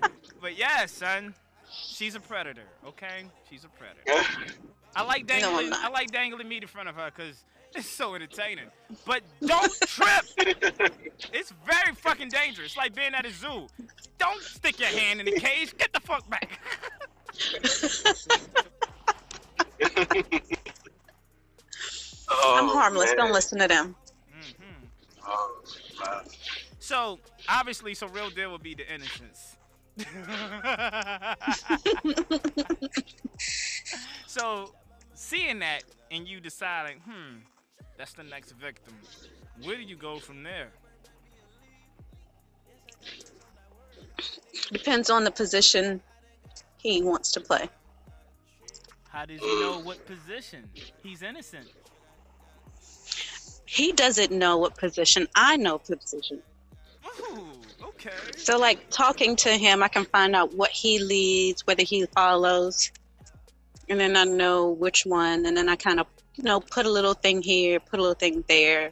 Ah! but yeah, son, she's a predator. Okay, she's a predator. <laughs> I like dangling.
not.
I like dangling meat in front of her because it's so entertaining. But don't trip. It's very fucking dangerous. Like being at a zoo. Don't stick your hand in the cage. Get the fuck back.
Oh,
I'm harmless.
man.
Don't listen to them.
hmm
Oh, wow.
So obviously, so real deal would be the innocence. <laughs> <laughs> so seeing that and you deciding, hmm, that's the next victim. Where do you go from there?
Depends on the position he wants to play.
How does he know what position? He's innocent.
He doesn't know what position. I know position.
Ooh, okay.
So, like talking to him, I can find out what he leads, whether he follows, and then I know which one. And then I kind of, you know, put a little thing here, put a little thing there,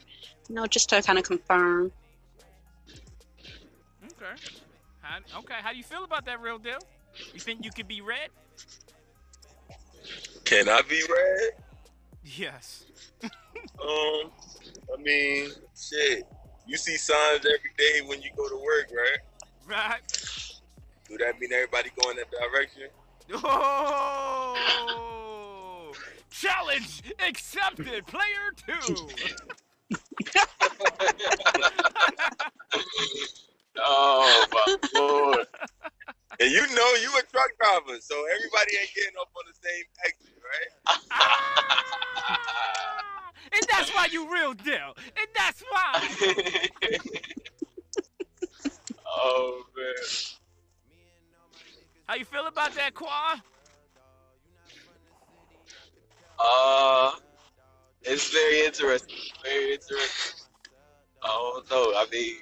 you know, just to kind of confirm.
Okay. How, okay. How do you feel about that real deal? You think you could be red?
Can I be red?
Yes. <laughs>
Um, I mean, shit. You see signs every day when you go to work, right?
Right.
Do that mean everybody going that direction? <laughs>
Oh! Challenge accepted. Player two. <laughs>
Oh my lord.
And you know you a truck driver, so everybody ain't getting up on the same exit, right?
Ah! and that's why you real deal. And that's why. <laughs>
oh man.
How you feel about that, Qua?
Uh, it's very interesting. Very interesting. I don't know. I mean,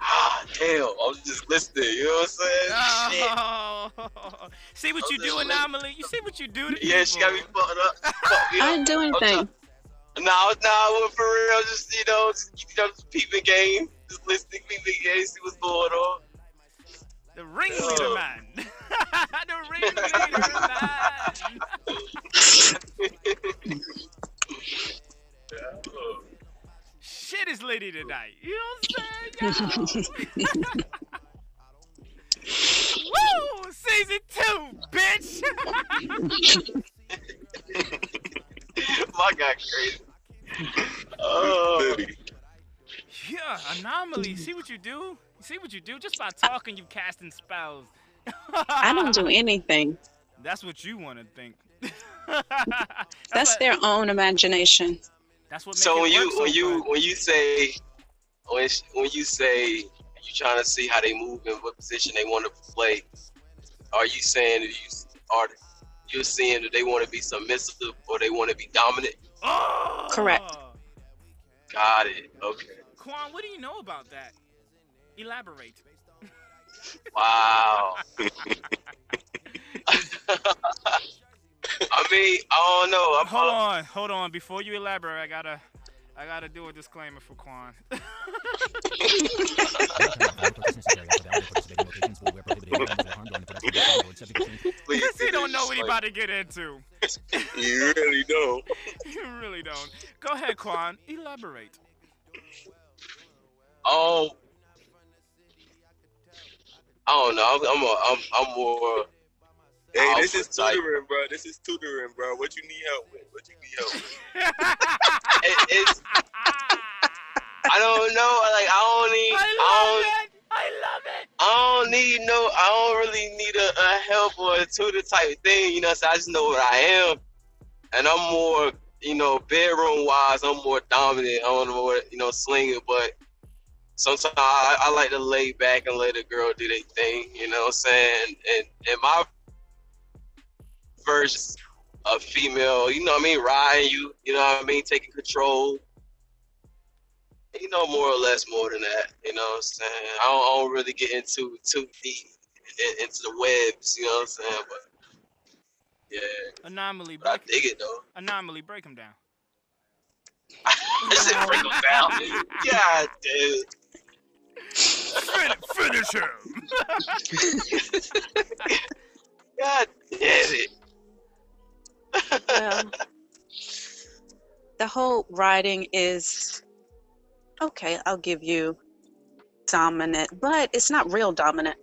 ah, damn. I was just listening. You know what I'm saying? Shit.
Oh. <laughs> See what you
I'm
do,
just
anomaly. You see what you do to me?
Yeah, she got me
people.
fucked up. Fucked me <laughs>
I
up.
didn't do anything.
No, no, well, for real, just you know, just, you know, just peeping game, just listening, peeping game, see what's going on.
The ringleader
Oh.
man. <laughs> the ringleader man. Shit is litty tonight. You know what I'm saying? Yo. <laughs> Woo! Season two, bitch! <laughs>
My guy crazy. Oh,
yeah, anomaly. See what you do? You see what you do? Just by talking, you casting spells.
I don't do anything. <laughs>
That's what you want to think. <laughs>
That's
what,
their own imagination.
That's what makes
so
it
when you
so
when you when you say when when you say you trying to see how they move and what position they want to play, are you saying that you are you seeing that they want to be submissive or they want to be dominant?
Oh!
Correct.
Got it. Okay.
Quan, what do you know about that? Elaborate.
Wow. <laughs> I mean, I don't know. I'm,
Hold uh, on, hold on. Before you elaborate, I gotta, I gotta do a disclaimer for Quan. <laughs>
please,
Cause he don't know what he
like,
about to get into.
You really don't. <laughs>
You really don't. Go ahead, Quan. Elaborate.
Oh, I don't know. I'm I'm, a, I'm, I'm more.
Hey, this
Alpha
is
type.
tutoring, bro. This is tutoring, bro. What you need help with? What you need help with? <laughs>
It, it's I don't know. Like I don't need.
I
I
love
don't.
it. I love it.
I don't need no. I don't really need a, a help or a tutor type thing. You know, so I just know what I am, and I'm more. You know, bedroom wise, I'm more dominant. I'm more, you know, slinging. But sometimes I, I like to lay back and let a girl do their thing. You know what I'm saying? And and my version of female, you know what I mean, riding you. You know what I mean, taking control. You know, more or less, more than that. You know what I'm saying? I don't, I don't really get into too deep in, into the webs. You know what I'm saying? But yeah,
Anomaly.
but I
Break,
dig it though.
anomaly. Break him down. <laughs>
I said break them down. <laughs> God damn.
Fin- finish him.
God damn it.
Well, the whole riding is okay. I'll give you dominant, but it's not real dominant.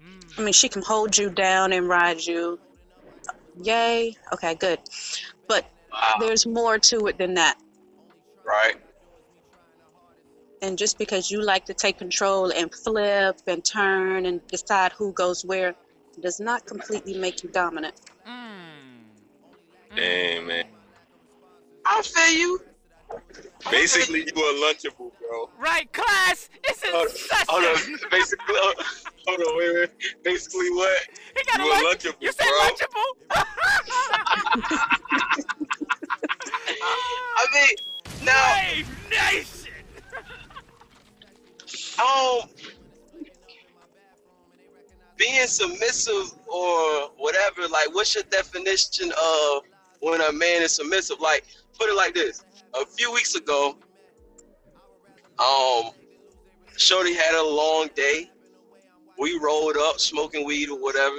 I
Mm.
mean, she can hold you down and ride you. Yay. Okay, good. But
Wow.
there's more to it than that.
Right.
And just because you like to take control and flip and turn and decide who goes where does not completely make you dominant.
Mm.
Damn, man.
I feel you.
Basically, you a lunchable, bro.
Right, class. It's in
Hold,
session.
hold on. Basically, hold hold on. Wait, wait. Basically, what?
He got
You
a
a
lunch.
lunchable,
You said
bro.
lunchable. <laughs>
I mean, now,
Wayve nation.
Um, being submissive or whatever, like, what's your definition of when a man is submissive? Like, put it like this: a few weeks ago, um, Shorty had a long day. We rolled up smoking weed or whatever.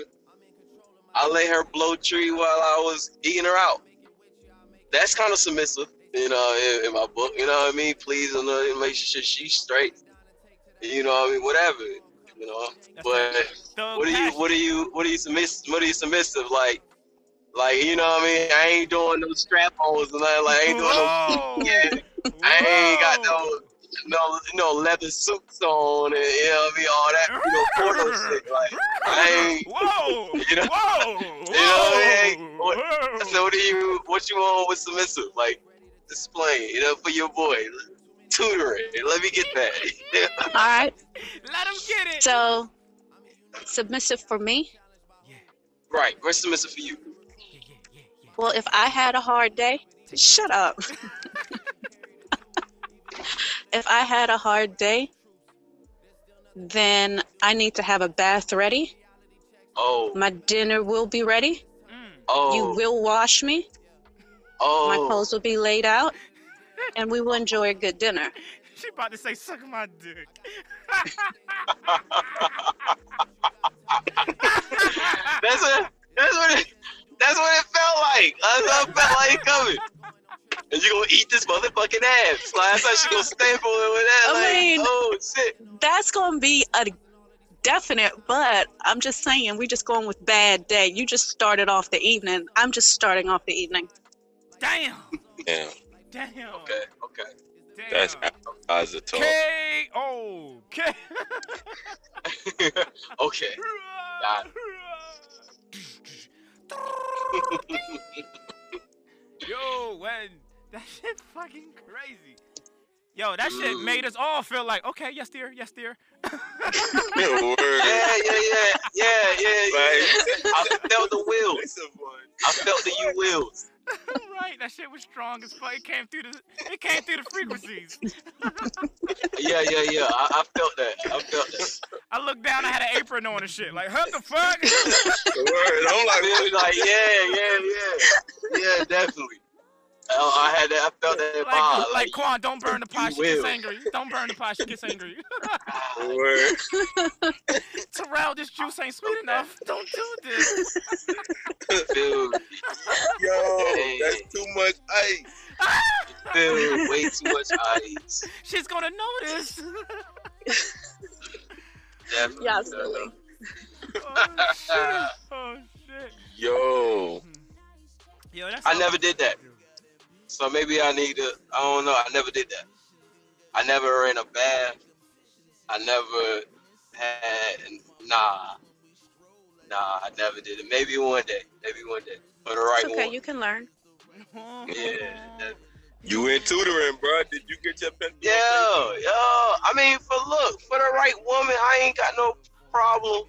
I let her blow tree while I was eating her out. That's kind of submissive, you know, in, in my book. You know what I mean? Her and make sure she's straight. You know what I mean? Whatever. You know. But what are you? What are you? What are you submissive? What are you submissive like? Like you know what I mean? I ain't doing no strap-ons and nothing. Like I ain't doing no.
Whoa. <laughs>
Yeah, I ain't got no, no, no leather suits on and you know what I mean? All that you know porno shit. Like I ain't.
Whoa! <laughs>
You know-
Whoa!
You know what I mean? What- So what do you? What you want with submissive? Like explain, you know, for your boy. Tutoring. Let me get that. <laughs>
All right.
Let him get it.
So, submissive for me,
yeah,
right. What's submissive for you?
yeah, yeah,
Well, if I had a hard day, shut up. <laughs> if I had a hard day, then I need to have a bath ready.
Oh,
My dinner will be ready.
Mm.
oh,
You will wash me.
oh.
My clothes will be laid out. And we will enjoy a good dinner. <laughs>
She about to say, suck my dick.
That's what. That's what. It, that's what it felt like. That's what it felt like coming. And you gonna eat this motherfucking ass. Like I thought she gonna stand for it with that.
I
like,
mean-
oh shit.
That's going to be a definite, but I'm just saying, we just going with bad day. You just started off the evening. I'm just starting off the evening.
Damn.
Damn,
Damn.
Okay. Okay.
Damn.
that's as a talk.
K O K. <laughs>
okay. Got <laughs>
Yo, when that shit fucking crazy. Yo, that shit
Mm.
made us all feel like, okay, yes, dear, yes, dear. <laughs>
Word.
Yeah, yeah, yeah, yeah, yeah, yeah. I felt the wheels.
It's a one.
I felt the you wheels. <laughs>
right, that shit was strong as fuck. It came through the, it came through the frequencies.
Yeah, yeah, yeah. I, I felt that. I felt that. <laughs>
I looked down, I had an apron on and shit. Like, what the fuck?
Word. I'm like,
I like, yeah, yeah, yeah, yeah, definitely. I, I had that. I felt that
like,
vibe.
like, Quan, don't burn the pot.
you
She gets angry. Don't burn the pot. She gets angry.
word. <laughs>
Terrell, this juice ain't sweet enough. Don't do this.
Dude,
Yo, that's too much ice.
dude, way too much ice.
She's gonna notice. <laughs>
Definitely.
Yeah, silly.
oh shit. Oh shit.
Yo,
Yo, that's
I never did that. So maybe I need to. I don't know. I never did that. I never ran a bath. I never had. Nah. Nah, I never did it. Maybe one day. Maybe one day. For the right
It's okay,
one.
you can learn.
Yeah. <laughs>
you in tutoring, bro? Did you get your pen?
Yeah, yo. I mean, for look, for the right woman, I ain't got no problem.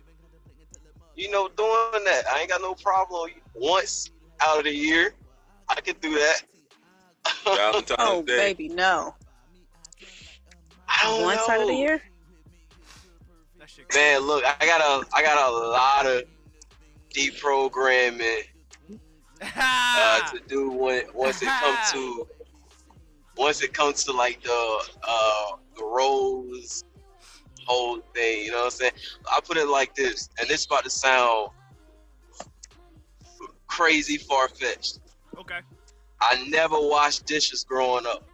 You know, doing that. I ain't got no problem once out of the year. I can do that.
Valentine's <laughs> <laughs>
Oh,
Day.
baby, no.
I don't
One
know.
side of the year?
Man, look, I got a, I got a lot of deprogramming uh, to do when once it comes to <laughs> once it comes to like the uh the roles whole thing, you know what I'm saying? I put it like this, and this about to sound crazy far fetched.
okay.
I never washed dishes growing up.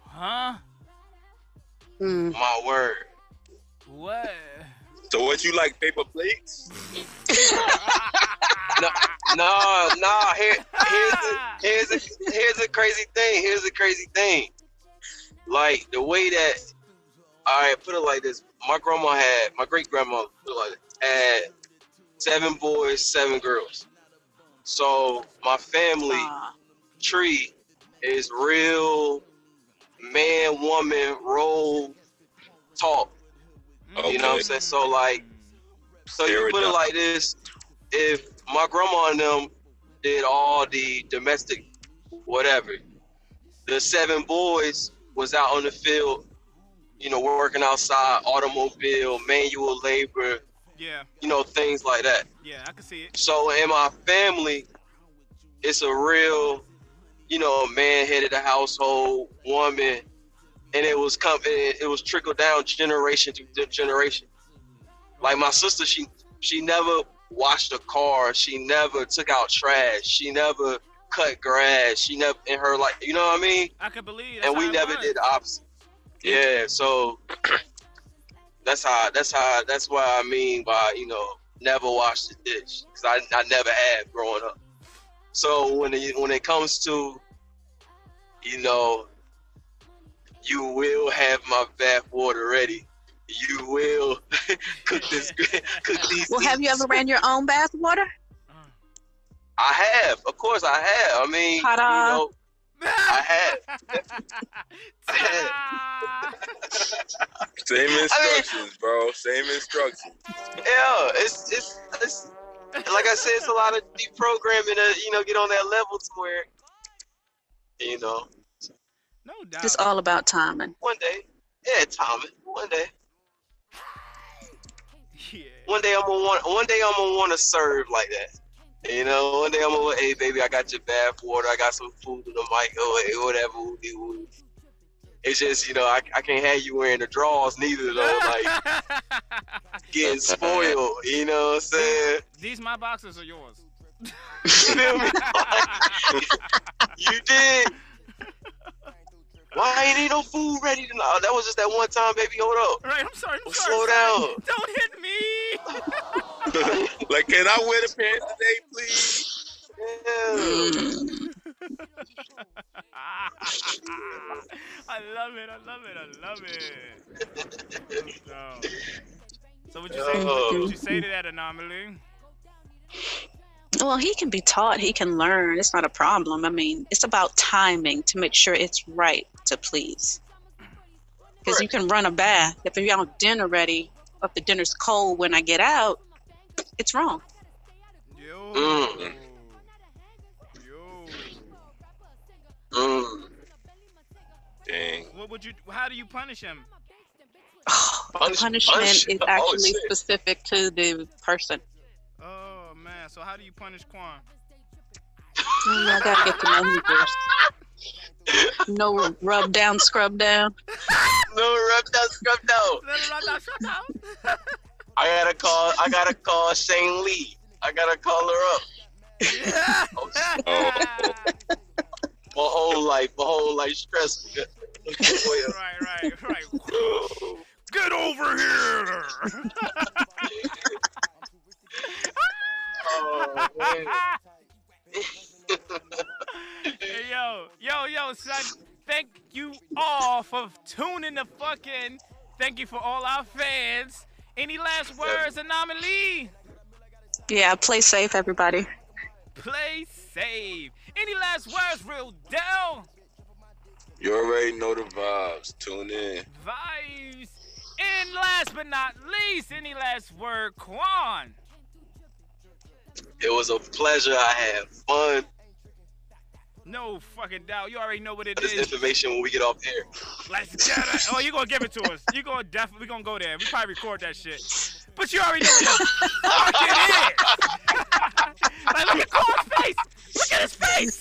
Huh?
Mm.
My word.
What?
So what you like? Paper plates? <laughs>
No, no, no. Here, here's the here's a here's a crazy thing. Here's a crazy thing. Like the way that all right, put it like this. My grandma had my great grandma put it like this, had seven boys, seven girls. So my family
Aw.
tree is real man woman role talk. You know what I'm saying? So like so you put it
Stereotype.
like this: if my grandma and them did all the domestic whatever, the seven boys was out on the field, you know, working outside, automobile, manual labor,
Yeah,
you know, things like that.
yeah, I can see it.
So in my family, it's a real, you know, man headed of the household, woman, and it was coming. It was trickled down generation to generation. Like my sister, she she never washed a car. She never took out trash. She never cut grass. She never in her like, you know what I mean?
I can believe.
And we never
was.
did the opposite. Yeah, so <clears throat> that's how that's how that's what I mean by you know never wash the dish because I, I never had growing up. So when it when it comes to you know you will have my bath water ready. You will <laughs> cook this <laughs> cook these.
Well, have you ever ran your own bath water?
I have, of course, I have. I mean,
Ta-da.
you know, I have. <laughs>
Ta-da!
Same instructions, bro. Same instructions.
Yeah, it's it's it's like I said, it's a lot of deprogramming to you know get on that level to where you know
No doubt.
It's all about timing.
one day, yeah, timing. one day,
yeah.
One day I'm gonna want, one day I'm gonna want to serve like that. You know, one day I'm gonna, hey baby, I got your bath water, I got some food in the microwave, whatever. It's just you know I, I can't have you wearing the drawers neither though, <laughs> like getting spoiled. You know what I'm saying?
These my boxes are yours. <laughs>
You feel me? <laughs> you did. Why ain't ain't no food ready tonight? Oh, that was just that one time, baby. Hold up.
Right, I'm sorry. I'm
Slow
sorry.
down. <laughs>
Don't hit me. <laughs>
like, can I wear the pants today, please? <laughs>
I love it. I love it. I love it. So, so would you say?
Oh.
Would you oh. say to that anomaly?
Well, he can be taught. He can learn. It's not a problem. I mean, it's about timing to make sure it's right to please. Because you can run a bath if you're on dinner ready. If the dinner's cold when I get out, it's wrong.
Yo.
Mm.
Yo.
Mm.
Dang.
What would you? How do you punish him?
the <sighs>
Punish-
punishment
punish-
is
oh,
actually
shit.
specific to the person.
Oh man. So how do you punish Quan?
I gotta get to know him first. <laughs> No rub down, scrub down.
No, rub down, scrub down. I gotta call. I gotta call Shane Lee. I gotta call her up. <laughs>
Oh.
My whole life, my whole life stressful.
right, right, right. <laughs> Get over here!
oh, man.
hey, yo, yo, yo, son. Thank you all for tuning the fucking. Thank you for all our fans. Any last words, Anomaly?
Yeah, play safe, everybody.
Play safe. Any last words, Real Deal?
You already know the vibes. Tune in.
Vibes. And last but not least, any last word, Quan?
It was a pleasure. I had fun.
No fucking doubt. You already know what it
This
is.
information when we get off air.
Let's get it. Oh, you gonna give it to us. You gonna definitely we gonna go there. We probably record that shit. But you already know what <laughs> it is. <laughs> like, look at Cole's face. Look at his face.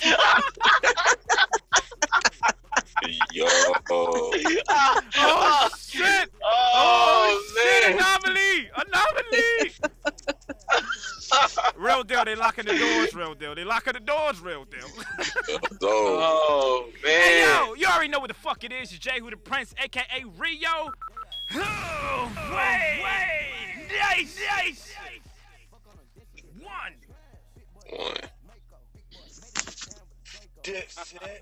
<laughs>
Yo. <laughs>
Oh shit.
Oh,
Oh, shit.
man.
Anomaly. Anomaly. <laughs> Real deal. They locking the doors. Real deal. They locking the doors. Real deal.
So,
Oh
Hey
man.
yo, you already know what the fuck it is. It's Jay Who the Prince, aka Rio. Oh, wait, wait, nice, nice. One.
one.
Dipset.